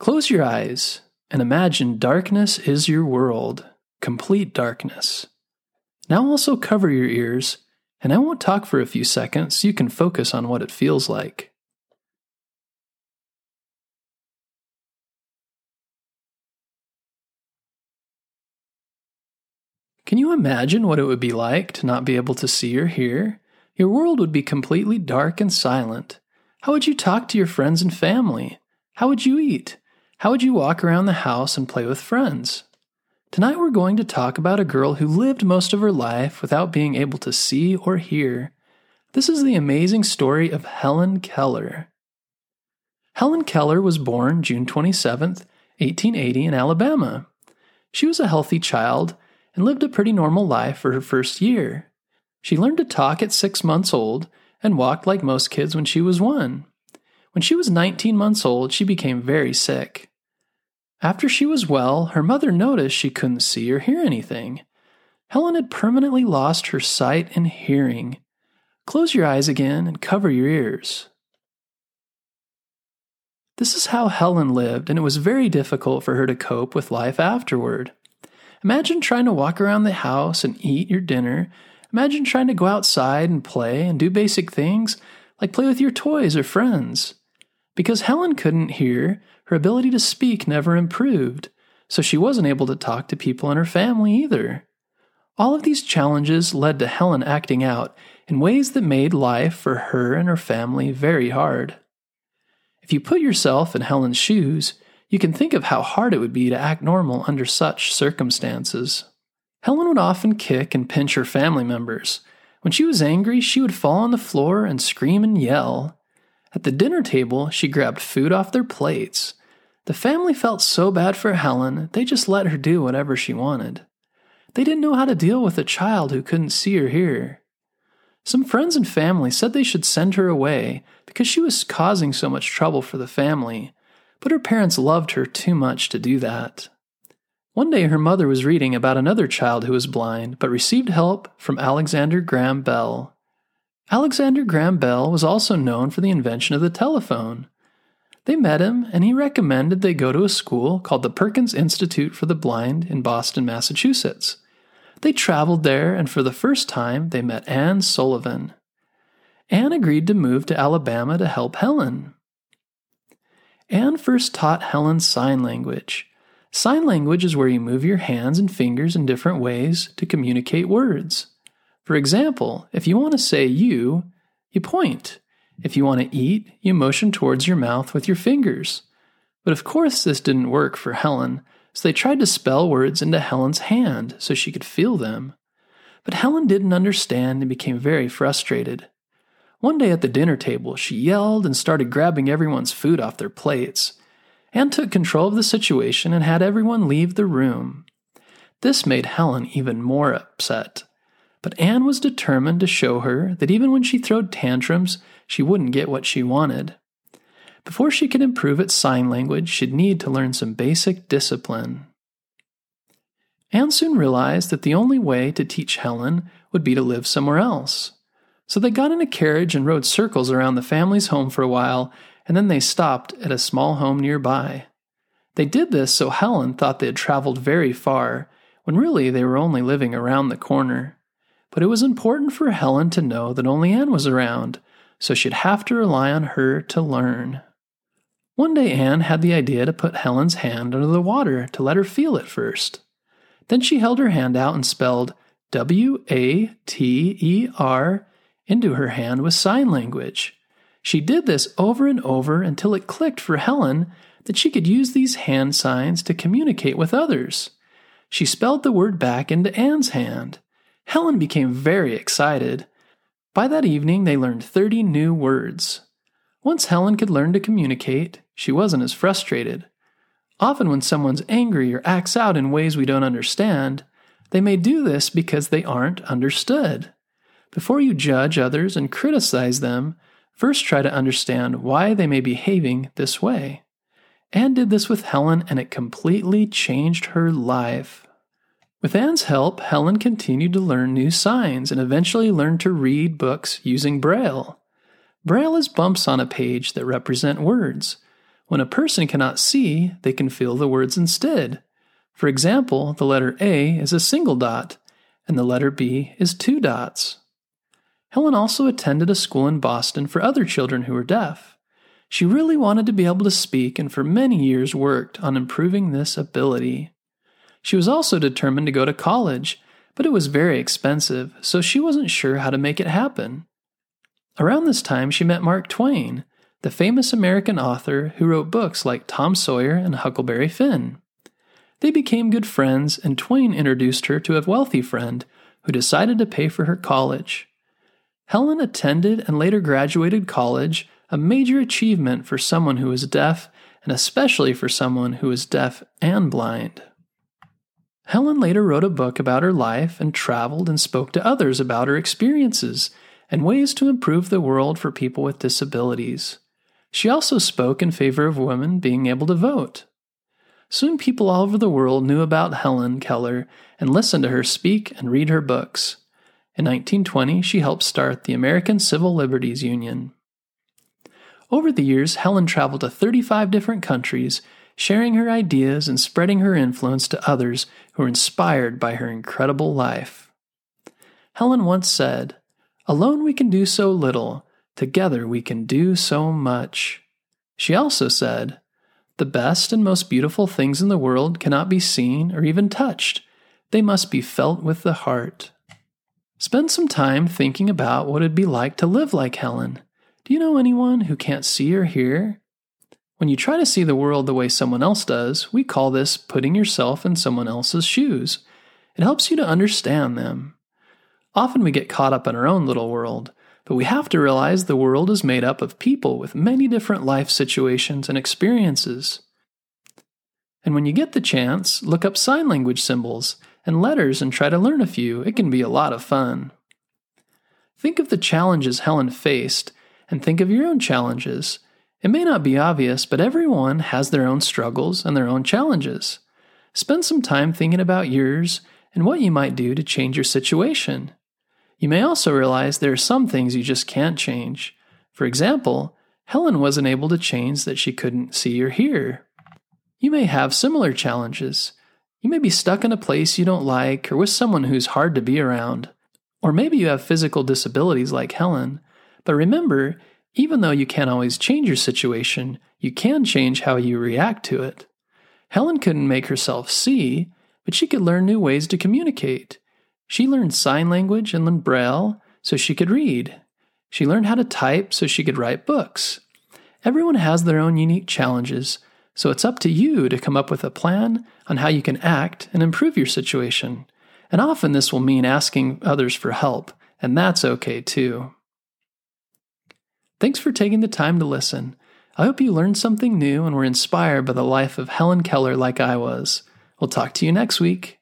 Close your eyes and imagine darkness is your world, complete darkness. Now also cover your ears, and I won't talk for a few seconds so you can focus on what it feels like. Can you imagine what it would be like to not be able to see or hear? Your world would be completely dark and silent. How would you talk to your friends and family? How would you eat? How would you walk around the house and play with friends? Tonight we're going to talk about a girl who lived most of her life without being able to see or hear. This is the amazing story of Helen Keller. Helen Keller was born June 27, 1880, in Alabama. She was a healthy child and lived a pretty normal life for her first year. She learned to talk at six months old and walked like most kids when she was one. When she was 19 months old, she became very sick. After she was well, her mother noticed she couldn't see or hear anything. Helen had permanently lost her sight and hearing. Close your eyes again and cover your ears. This is how Helen lived, and it was very difficult for her to cope with life afterward. Imagine trying to walk around the house and eat your dinner. Imagine trying to go outside and play and do basic things like play with your toys or friends. Because Helen couldn't hear, her ability to speak never improved, so she wasn't able to talk to people in her family either. All of these challenges led to Helen acting out in ways that made life for her and her family very hard. If you put yourself in Helen's shoes, you can think of how hard it would be to act normal under such circumstances. Helen would often kick and pinch her family members. When she was angry, she would fall on the floor and scream and yell. At the dinner table, she grabbed food off their plates. The family felt so bad for Helen, they just let her do whatever she wanted. They didn't know how to deal with a child who couldn't see or hear. Some friends and family said they should send her away because she was causing so much trouble for the family, but her parents loved her too much to do that. One day, her mother was reading about another child who was blind but received help from Alexander Graham Bell. Alexander Graham Bell was also known for the invention of the telephone. They met him, and he recommended they go to a school called the Perkins Institute for the Blind in Boston, Massachusetts. They traveled there, and for the first time, they met Anne Sullivan. Anne agreed to move to Alabama to help Helen. Anne first taught Helen sign language. Sign language is where you move your hands and fingers in different ways to communicate words. For example, if you want to say you, you point. If you want to eat, you motion towards your mouth with your fingers. But of course, this didn't work for Helen, so they tried to spell words into Helen's hand so she could feel them. But Helen didn't understand and became very frustrated. One day at the dinner table, she yelled and started grabbing everyone's food off their plates. Anne took control of the situation and had everyone leave the room. This made Helen even more upset. But Anne was determined to show her that even when she throwed tantrums, she wouldn't get what she wanted. Before she could improve at sign language, she'd need to learn some basic discipline. Anne soon realized that the only way to teach Helen would be to live somewhere else. So they got in a carriage and rode circles around the family's home for a while, and then they stopped at a small home nearby. They did this so Helen thought they had traveled very far, when really they were only living around the corner but it was important for Helen to know that only Anne was around, so she'd have to rely on her to learn. One day, Anne had the idea to put Helen's hand under the water to let her feel it first. Then she held her hand out and spelled W A T E R into her hand with sign language. She did this over and over until it clicked for Helen that she could use these hand signs to communicate with others. She spelled the word back into Anne's hand. Helen became very excited. By that evening, they learned 30 new words. Once Helen could learn to communicate, she wasn't as frustrated. Often, when someone's angry or acts out in ways we don't understand, they may do this because they aren't understood. Before you judge others and criticize them, first try to understand why they may be behaving this way. Anne did this with Helen, and it completely changed her life. With Anne's help, Helen continued to learn new signs and eventually learned to read books using Braille. Braille is bumps on a page that represent words. When a person cannot see, they can feel the words instead. For example, the letter A is a single dot, and the letter B is two dots. Helen also attended a school in Boston for other children who were deaf. She really wanted to be able to speak and for many years worked on improving this ability. She was also determined to go to college, but it was very expensive, so she wasn't sure how to make it happen. Around this time, she met Mark Twain, the famous American author who wrote books like Tom Sawyer and Huckleberry Finn. They became good friends, and Twain introduced her to a wealthy friend who decided to pay for her college. Helen attended and later graduated college, a major achievement for someone who was deaf, and especially for someone who was deaf and blind. Helen later wrote a book about her life and traveled and spoke to others about her experiences and ways to improve the world for people with disabilities. She also spoke in favor of women being able to vote. Soon people all over the world knew about Helen Keller and listened to her speak and read her books. In 1920, she helped start the American Civil Liberties Union. Over the years, Helen traveled to 35 different countries, sharing her ideas and spreading her influence to others who were inspired by her incredible life. Helen once said, Alone we can do so little, Together we can do so much. She also said, The best and most beautiful things in the world cannot be seen or even touched. They must be felt with the heart. Spend some time thinking about what it'd be like to live like Helen. Do you know anyone who can't see or hear? When you try to see the world the way someone else does, we call this putting yourself in someone else's shoes. It helps you to understand them. Often we get caught up in our own little world, but we have to realize the world is made up of people with many different life situations and experiences. And when you get the chance, look up sign language symbols and letters and try to learn a few. It can be a lot of fun. Think of the challenges Helen faced and think of your own challenges. It may not be obvious, but everyone has their own struggles and their own challenges. Spend some time thinking about yours and what you might do to change your situation. You may also realize there are some things you just can't change. For example, Helen wasn't able to change that she couldn't see or hear. You may have similar challenges. You may be stuck in a place you don't like or with someone who's hard to be around. Or maybe you have physical disabilities like Helen. But remember, even though you can't always change your situation, you can change how you react to it. Helen couldn't make herself see, but she could learn new ways to communicate. She learned sign language and learned Braille so she could read. She learned how to type so she could write books. Everyone has their own unique challenges, so it's up to you to come up with a plan on how you can act and improve your situation. And often this will mean asking others for help, and that's okay too. Thanks for taking the time to listen. I hope you learned something new and were inspired by the life of Helen Keller like I was. We'll talk to you next week.